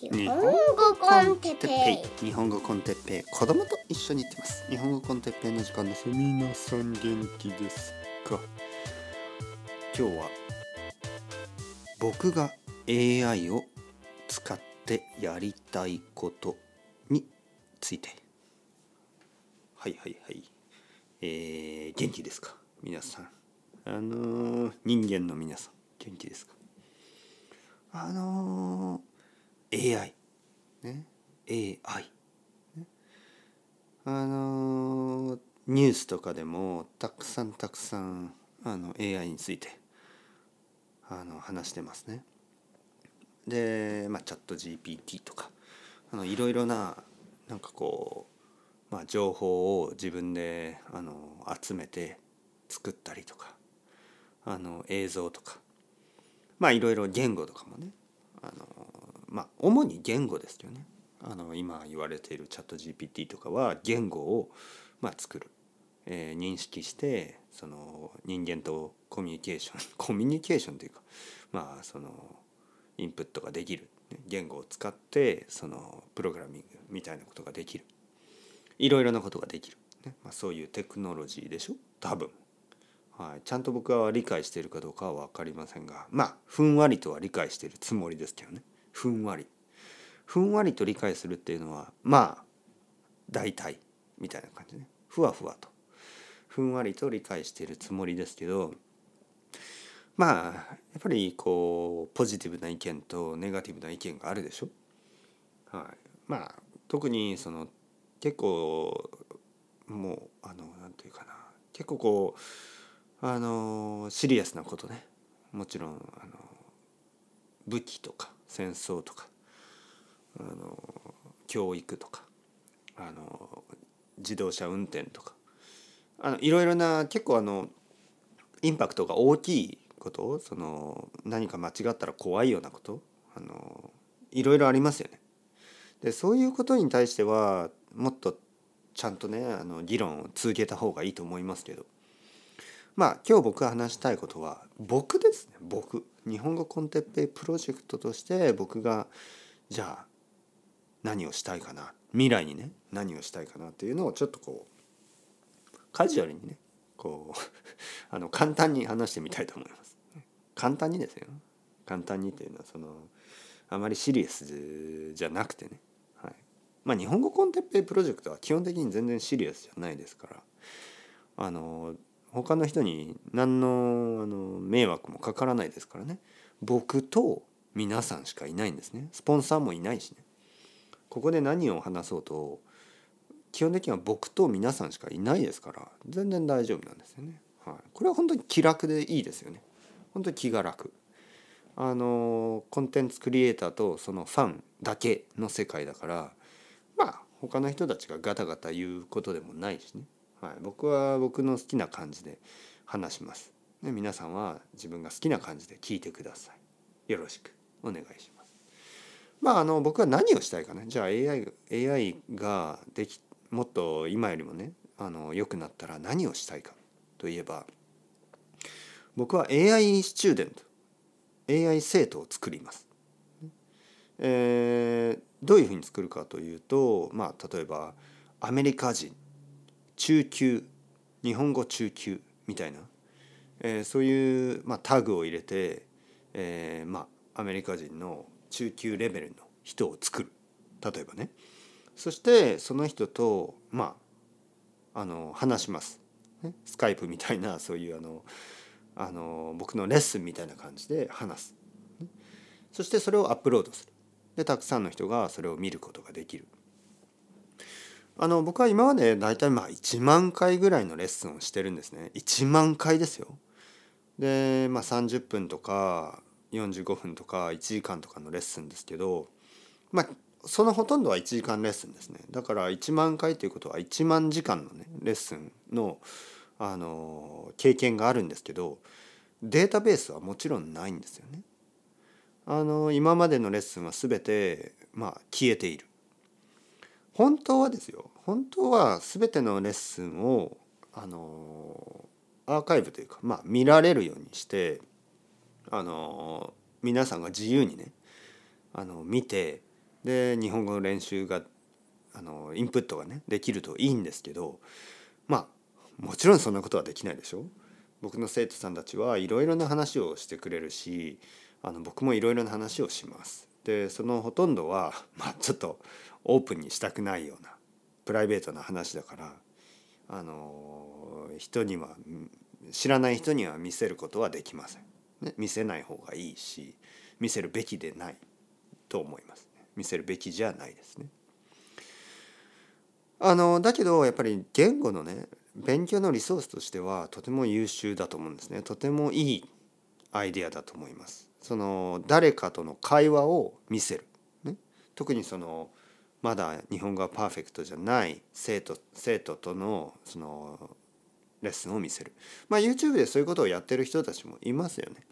日本語コンテッペイ。日本語コンテッペイ。子供と一緒に行ってます。日本語コンテッペイの時間です皆さん元気ですか？今日は僕が AI を使ってやりたいことについて。はいはいはい。えー、元気ですか？皆さん。あのー、人間の皆さん元気ですか？あのー AI ね。AI ね。あのニュースとかでもたくさんたくさんあの AI についてあの話してますね。で、まあ、チャット GPT とかあのいろいろななんかこう、まあ、情報を自分であの集めて作ったりとかあの映像とかまあいろいろ言語とかもねあのまあ主に言語ですよね。あの今言われているチャット GPT とかは言語をまあ作る、えー、認識してその人間とコミュニケーション コミュニケーションというかまあそのインプットができる。言語を使ってそのプログラミングみたいなことができる。いろいろなことができる、ねまあ、そういうテクノロジーでしょ？多分、はい、ちゃんと僕は理解しているかどうかは分かりませんがまあふんわりとは理解しているつもりですけどね。ふんわり。ふんわりと理解するっていうのはまあ大体みたいな感じね。ふわふわと。ふんわりと理解しているつもりですけどまあやっぱりこうポジティブな意見とネガティブな意見があるでしょ。はい、まあ特にその結構もうあのなんていうかな。結構こうあのシリアスなことね。もちろんあの武器とか戦争とかあの教育とかあの自動車運転とかあのいろいろな結構あのインパクトが大きいことその何か間違ったら怖いようなことあのいろいろありますよね。でそういうことに対してはもっとちゃんとねあの議論を続けた方がいいと思いますけどまあ今日僕が話したいことは僕ですね僕日本語コンテッペイプロジェクトとして僕がじゃあ何をしたいかな未来にね何をしたいかなっていうのをちょっとこうカジュアルにねこう あの簡単に話してみたいと思います。簡単にですよ。簡単にっていうのはそのあまりシリアスじゃなくてね、はい、まあ日本語コンテッペイプロジェクトは基本的に全然シリアスじゃないですから。あの他の人に何のあの迷惑もかからないですからね。僕と皆さんしかいないんですね。スポンサーもいないしね。ここで何を話そうと基本的には僕と皆さんしかいないですから全然大丈夫なんですよね、はい、これは本当に気楽でいいですよね。本当に気が楽。あのコンテンツクリエイターとそのファンだけの世界だからまあ他の人たちがガタガタ言うことでもないしね。はい、僕は僕の好きな感じで話します。ね、皆さんは自分が好きな感じで聞いてください。よろしくお願いします。まああの僕は何をしたいかねじゃあ AI, AI ができもっと今よりもねあの良くなったら何をしたいかといえば僕は AI スチューデント AI 生徒を作ります。えー、どういうふうに作るかというとまあ例えばアメリカ人中級日本語中級みたいな、えー、そういう、まあ、タグを入れて、えー、まあアメリカ人の中級レベルの人を作る。例えばね。そしてその人とまああの話します、ね、スカイプみたいなそういうあのあの僕のレッスンみたいな感じで話す、そしてそれをアップロードする。でたくさんの人がそれを見ることができる。あの僕は今まで大体まあ1万回ぐらいのレッスンをしてるんですね1万回ですよ。でまあ30分とか45分とか1時間とかのレッスンですけどまあそのほとんどは1時間レッスンですねだから1万回ということは1万時間のねレッスンのあの経験があるんですけどデータベースはもちろんないんですよね。あの今までのレッスンは全てまあ消えている。本当はですよ本当は全てのレッスンをあのアーカイブというか、まあ、見られるようにしてあの皆さんが自由にねあの見てで日本語の練習があのインプットがねできるといいんですけどまあもちろんそんなことはできないでしょ僕の生徒さんたちはいろいろな話をしてくれるしあの僕もいろいろな話をします。でそのほとんどは、まあ、ちょっとオープンにしたくないようなプライベートな話だからあの人には知らない人には見せることはできません。ね、見せない方がいいし見せるべきでないと思います、ね。見せるべきじゃないですね。あのだけどやっぱり言語のね勉強のリソースとしてはとても優秀だと思うんですね。とてもいいアイデアだと思います。その誰かとの会話を見せる、ね、特にそのまだ日本語がパーフェクトじゃない生徒生徒とのそのレッスンを見せるまあ YouTube でそういうことをやってる人たちもいますよね。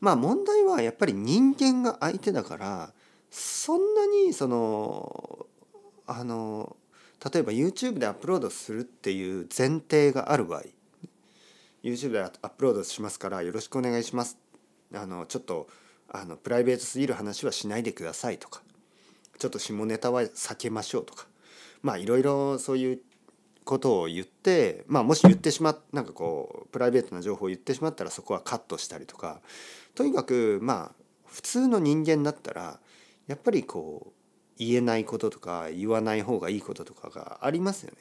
まあ問題はやっぱり人間が相手だからそんなにそのあの例えば YouTube でアップロードするっていう前提がある場合 YouTube でアップロードしますからよろしくお願いしますあのちょっとあのプライベートすぎる話はしないでくださいとかちょっと下ネタは避けましょうとかまあいろいろそういうことを言ってまあもし言ってしまっなんかこうプライベートな情報を言ってしまったらそこはカットしたりとかとにかくまあ普通の人間だったらやっぱりこう言えないこととか言わない方がいいこととかがありますよね。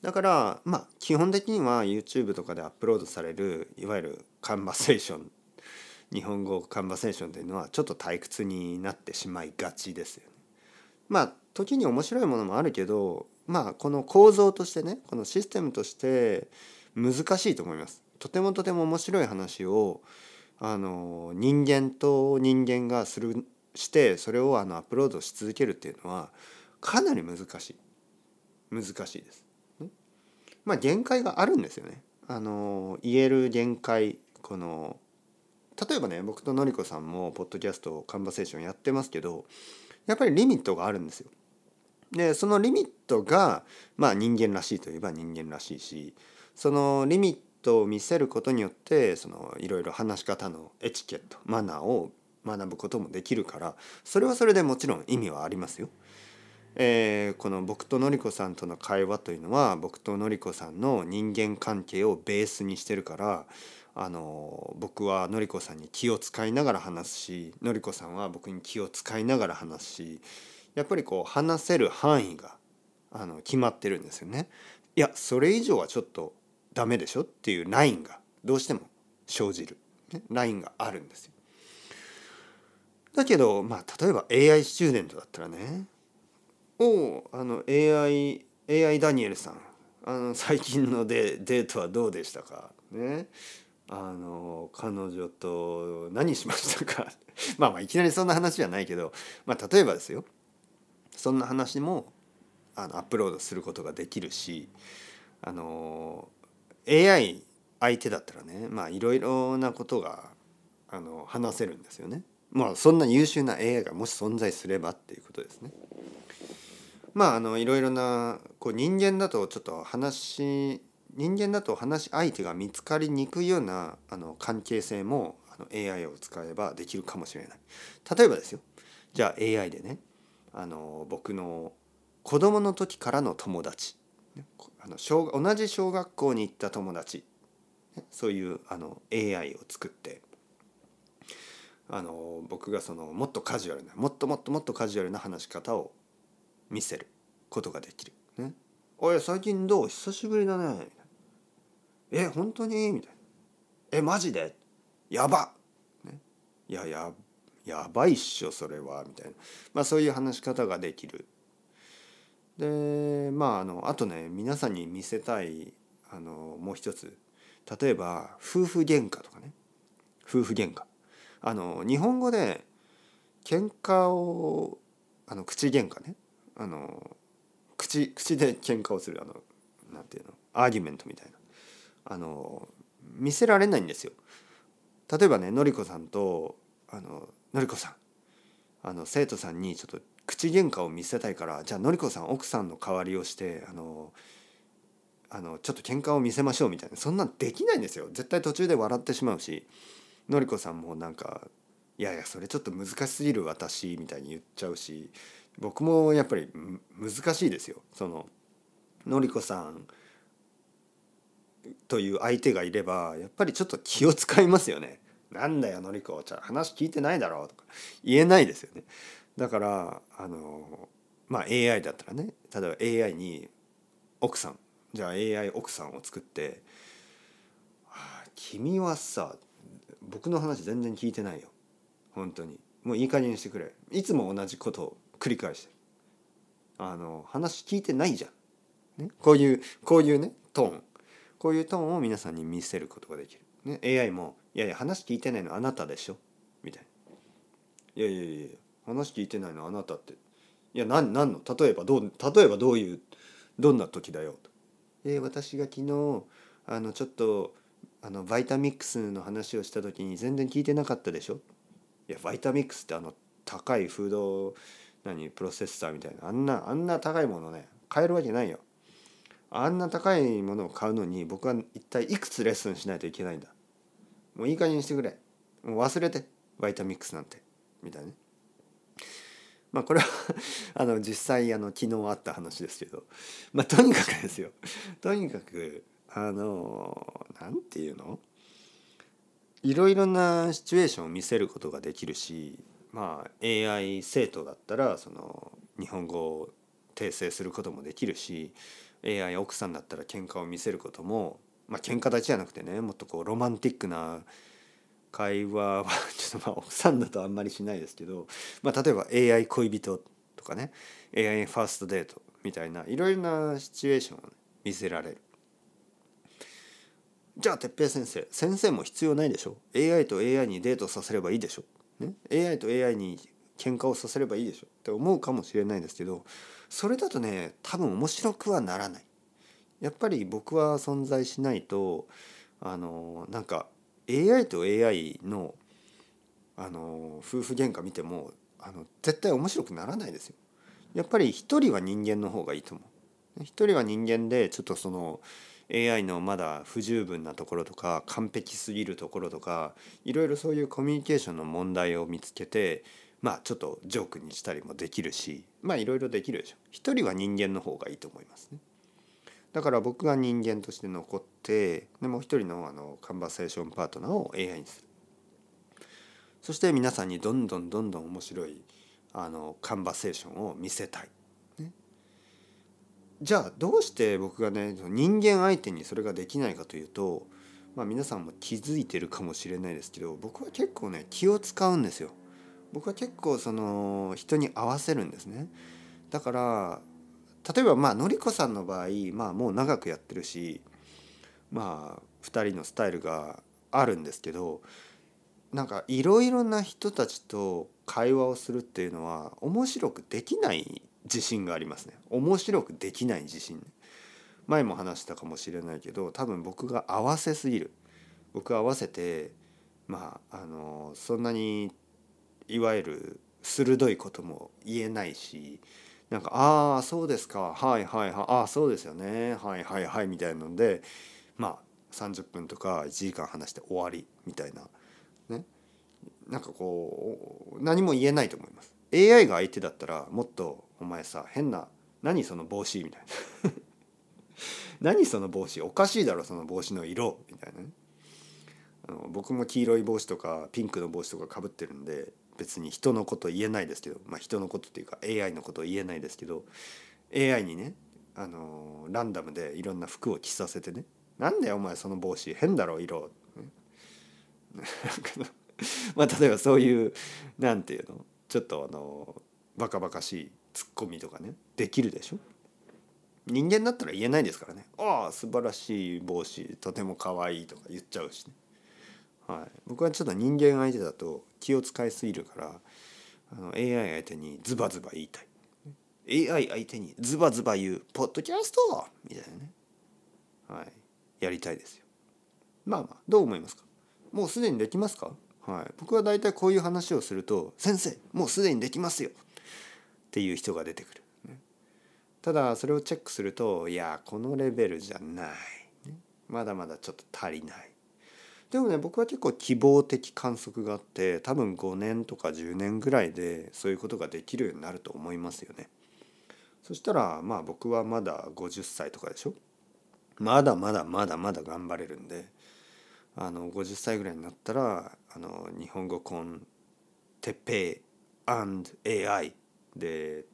だからまあ基本的には YouTube とかでアップロードされるいわゆるカンバセーション日本語カンバセーションというのはちょっと退屈になってしまいがちですよね。まあ時に面白いものもあるけどまあこの構造としてねこのシステムとして難しいと思います。とてもとても面白い話をあの人間と人間がするしてそれをあのアップロードし続けるっていうのはかなり難しい難しいです。まあ限界があるんですよね。あの言える限界この例えばね僕とのりこさんもポッドキャストカンバセーションやってますけどやっぱりリミットがあるんですよ。でそのリミットがまあ人間らしいといえば人間らしいしそのリミットを見せることによってそのいろいろ話し方のエチケットマナーを学ぶこともできるからそれはそれでもちろん意味はありますよ。えー、この僕とのりこさんとの会話というのは僕とのりこさんの人間関係をベースにしてるからあの僕はのりこさんに気を使いながら話すしのりこさんは僕に気を使いながら話すしやっぱりこう話せる範囲があの決まってるんですよね。いやそれ以上はちょっとダメでしょっていうラインがどうしても生じる、ね、ラインがあるんですよ。だけどまあ例えば AI スチューデントだったらねおお AI, AI ダニエルさんあの最近のデデートはどうでしたか？ねあの彼女と何しましたか？まあまあいきなりそんな話じゃないけど、まあ、例えばですよそんな話もあのアップロードすることができるしあの AI 相手だったらねまあいろいろなことがあの話せるんですよね。まあそんな優秀な AI がもし存在すればっていうことですね。まああのいろいろなこう人間だとちょっと話人間だと話し相手が見つかりにくいようなあの関係性もあの AI を使えばできるかもしれない。例えばですよじゃあ AI でねあの僕の子供の時からの友達あの小同じ小学校に行った友達そういうあの AI を作ってあの僕がそのもっとカジュアルなもっともっともっとカジュアルな話し方を見せることができる。ね、おい最近どう？久しぶりだね。え本当に？みたいな。えマジで？やば、ね、いやややばいっしょそれは。みたいな、まあ、そういう話し方ができる。でまああのあとね皆さんに見せたいあのもう一つ。例えば夫婦喧嘩とかね。夫婦喧嘩。あの日本語で喧嘩をあの口喧嘩ね。あの口口で喧嘩をするあのなんていうの？アーギュメントみたいな。あの見せられないんですよ。例えばねのりこさんとあののりこさん。あの生徒さんにちょっと口喧嘩を見せたいからじゃあのりこさん奥さんの代わりをしてあのあのちょっと喧嘩を見せましょうみたいな。そんなんできないんですよ。絶対途中で笑ってしまうし。のりこさんもなんかいやいやそれちょっと難しすぎる私みたいに言っちゃうし。僕もやっぱり難しいですよ。そののりこさんという相手がいればやっぱりちょっと気を使いますよね。なんだよのりこちゃん話聞いてないだろうとか。言えないですよね。だからあのまあ AI だったらね。例えば AI に奥さん。じゃあ AI 奥さんを作って「君はさ僕の話全然聞いてないよ。本当に。もういい加減にしてくれ。いつも同じことを繰り返してあの話聞いてないじゃん、ね、こういうこういうねトーン。こういうトーンを皆さんに見せることができる、ね、AI も「いやいや話聞いてないのあなたでしょ」みたいな「いやいやいや話聞いてないのあなたって。いや何何の？例えばどう例えばどういうどんな時だよ」と。え、私が昨日あのちょっとあのバイタミックスの話をした時に全然聞いてなかったでしょ。いやバイタミックスってあの高いフード何？プロセッサーみたいな。あんなあんな高いものね買えるわけないよ。あんな高いものを買うのに僕は一体いくつレッスンしないといけないんだ。もういい加減にしてくれ。もう忘れて。バイタミックスなんて。みたいなね。まあこれは あの実際あの昨日あった話ですけど。まあとにかくですよ。とにかくあの何て言うの？いろいろなシチュエーションを見せることができるしまあ AI 生徒だったらその日本語を訂正することもできるし AI 奥さんだったら喧嘩を見せることもまあ喧嘩だけじゃなくてねもっとこうロマンティックな会話はちょっとまあ奥さんだとあんまりしないですけど、まあ、例えば AI 恋人とかね AI ファーストデートみたいないろいろなシチュエーションを、見せられる。じゃあ哲平先生先生も必要ないでしょ？AI と AI にデートさせればいいでしょ、ね、AI と AI に喧嘩をさせればいいでしょって思うかもしれないですけどそれだとね多分面白くはならない。やっぱり僕は存在しないとあのなんか AI と AI のあの夫婦喧嘩見てもあの絶対面白くならないですよ。やっぱり一人は人間の方がいいと思う。一人は人間でちょっとその AI のまだ不十分なところとか完璧すぎるところとかいろいろそういうコミュニケーションの問題を見つけてまあちょっとジョークにしたりもできるしまあいろいろできるでしょ。一人は人間の方がいいと思いますね。だから僕が人間として残ってでもう一人のあのカンバセーションパートナーを AI にするそして皆さんにどんどんどんどん面白いあのカンバセーションを見せたい、ね、じゃあどうして僕がね人間相手にそれができないかというと、まあ、皆さんも気づいてるかもしれないですけど僕は結構ね気を使うんですよ僕は結構その人に合わせるんですね。だから例えばまあのりこさんの場合、まあ、もう長くやってるしまあ2人のスタイルがあるんですけどなんかいろいろな人たちと会話をするっていうのは面白くできない自信がありますね。面白くできない自信。前も話したかもしれないけど多分僕が合わせすぎる。僕合わせてまああのそんなにいわゆる鋭いことも言えないしなんか「ああそうですか。はいはいはい。ああそうですよね。はいはいはい」みたいなのでまあ30分とか1時間話して終わりみたいな。ね。なんかこう何も言えないと思います。AI が相手だったらもっと「お前さ変な何その帽子」みたいな。何その帽子おかしいだろその帽子の色みたいなね。あの僕も黄色い帽子とかピンクの帽子とかかぶってるんで別に人のこと言えないですけど、まあ、人のことっていうか AI のこと言えないですけど AI にねあのランダムでいろんな服を着させてね「なんだよお前その帽子変だろ色」まあ例えばそういうなんていうのちょっとあのバカバカしいツッコミとかねできるでしょ？人間だったら言えないですからね「ああ素晴らしい帽子とても可愛いとか言っちゃうしね。はい、僕はちょっと人間相手だと気を使いすぎるからあの AI 相手にズバズバ言いたい。AI 相手にズバズバ言うポッドキャスト？みたいなね。はい。やりたいですよ。まあまあどう思いますか？もうすでにできますか？はい。僕は大体こういう話をすると「先生もうすでにできますよ」っていう人が出てくる、ただそれをチェックするといやこのレベルじゃない、まだまだちょっと足りない。でもね僕は結構希望的観測があって多分5年とか10年ぐらいでそういうことができるようになると思いますよね。そしたらまあ僕はまだ50歳とかでしょ？まだまだまだまだ頑張れるんであの50歳ぐらいになったらあの日本語コンテペイ &AI で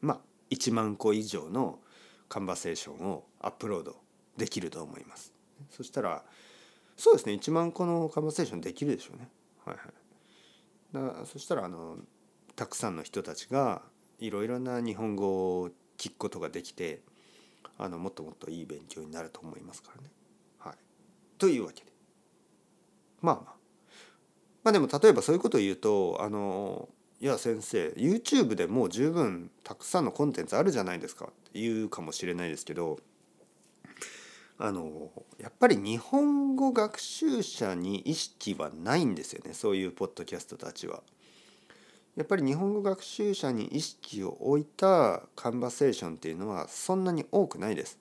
まあ1万個以上のカンバセーションをアップロードできると思います。そしたらそうですね。1万個のカンバセーションできるでしょうね。はいはい、だそしたらあのたくさんの人たちがいろいろな日本語を聞くことができてあのもっともっといい勉強になると思いますからね。はい、というわけで。まあまあ。まあでも例えばそういうことを言うとあのいや先生 YouTube でもう十分たくさんのコンテンツあるじゃないですかって言うかもしれないですけどあのやっぱり日本語学習者に意識はないんですよねそういうポッドキャストたちは。やっぱり日本語学習者に意識を置いたカンバセーションっていうのはそんなに多くないです。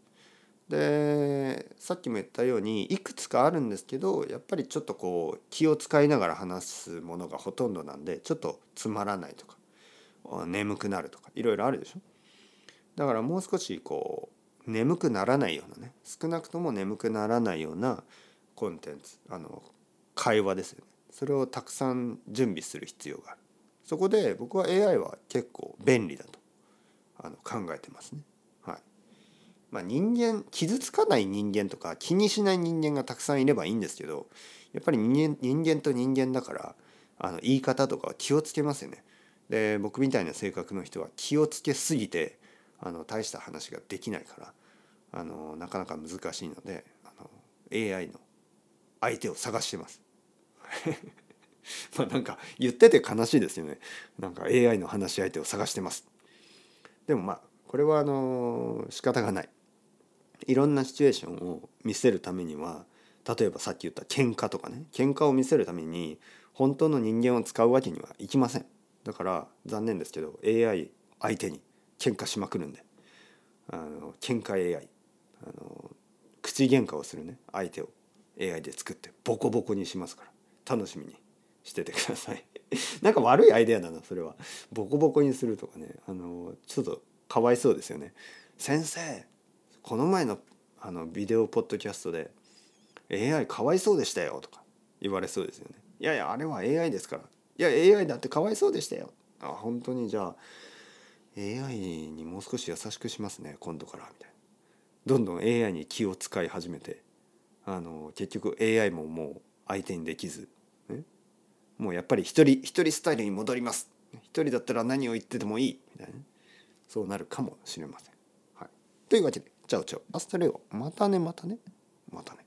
でさっきも言ったようにいくつかあるんですけどやっぱりちょっとこう気を使いながら話すものがほとんどなんでちょっとつまらないとか眠くなるとかいろいろあるでしょ。だからもう少しこう眠くならないようなね少なくとも眠くならないようなコンテンツあの会話ですよねそれをたくさん準備する必要がある。そこで僕は AI は結構便利だとあの考えてますね。はいまあ、人間傷つかない人間とか気にしない人間がたくさんいればいいんですけどやっぱり人間人間と人間だからあの言い方とかは気をつけますよね。で僕みたいな性格の人は気をつけすぎてあの大した話ができないからあのなかなか難しいのであの AI の相手を探してます。まあなんか言ってて悲しいですよね。なんか AI の話し相手を探してます。でもまあこれはあの仕方がない。いろんなシチュエーションを見せるためには例えばさっき言った喧嘩とかね。喧嘩を見せるために本当の人間を使うわけにはいきません。だから残念ですけど AI 相手に喧嘩しまくるんで。あの喧嘩 AI あの口喧嘩をするね。相手を。AI で作ってボコボコにしますから。楽しみにしててください。なんか悪いアイデアだなそれは。ボコボコにするとかね。あのちょっとかわいそうですよね。先生この前のあのビデオポッドキャストで AI かわいそうでしたよとか言われそうですよね。いやいやあれは AI ですから。いや AI だってかわいそうでしたよ。あ本当にじゃあ AI にもう少し優しくしますね今度からみたいな。どんどん AI に気を使い始めてあの結局 AI ももう相手にできずもうやっぱり一人一人スタイルに戻ります。一人だったら何を言っててもいいみたいな、そうなるかもしれません。はい、というわけで ciao ciao。hasta luego。またね。またね。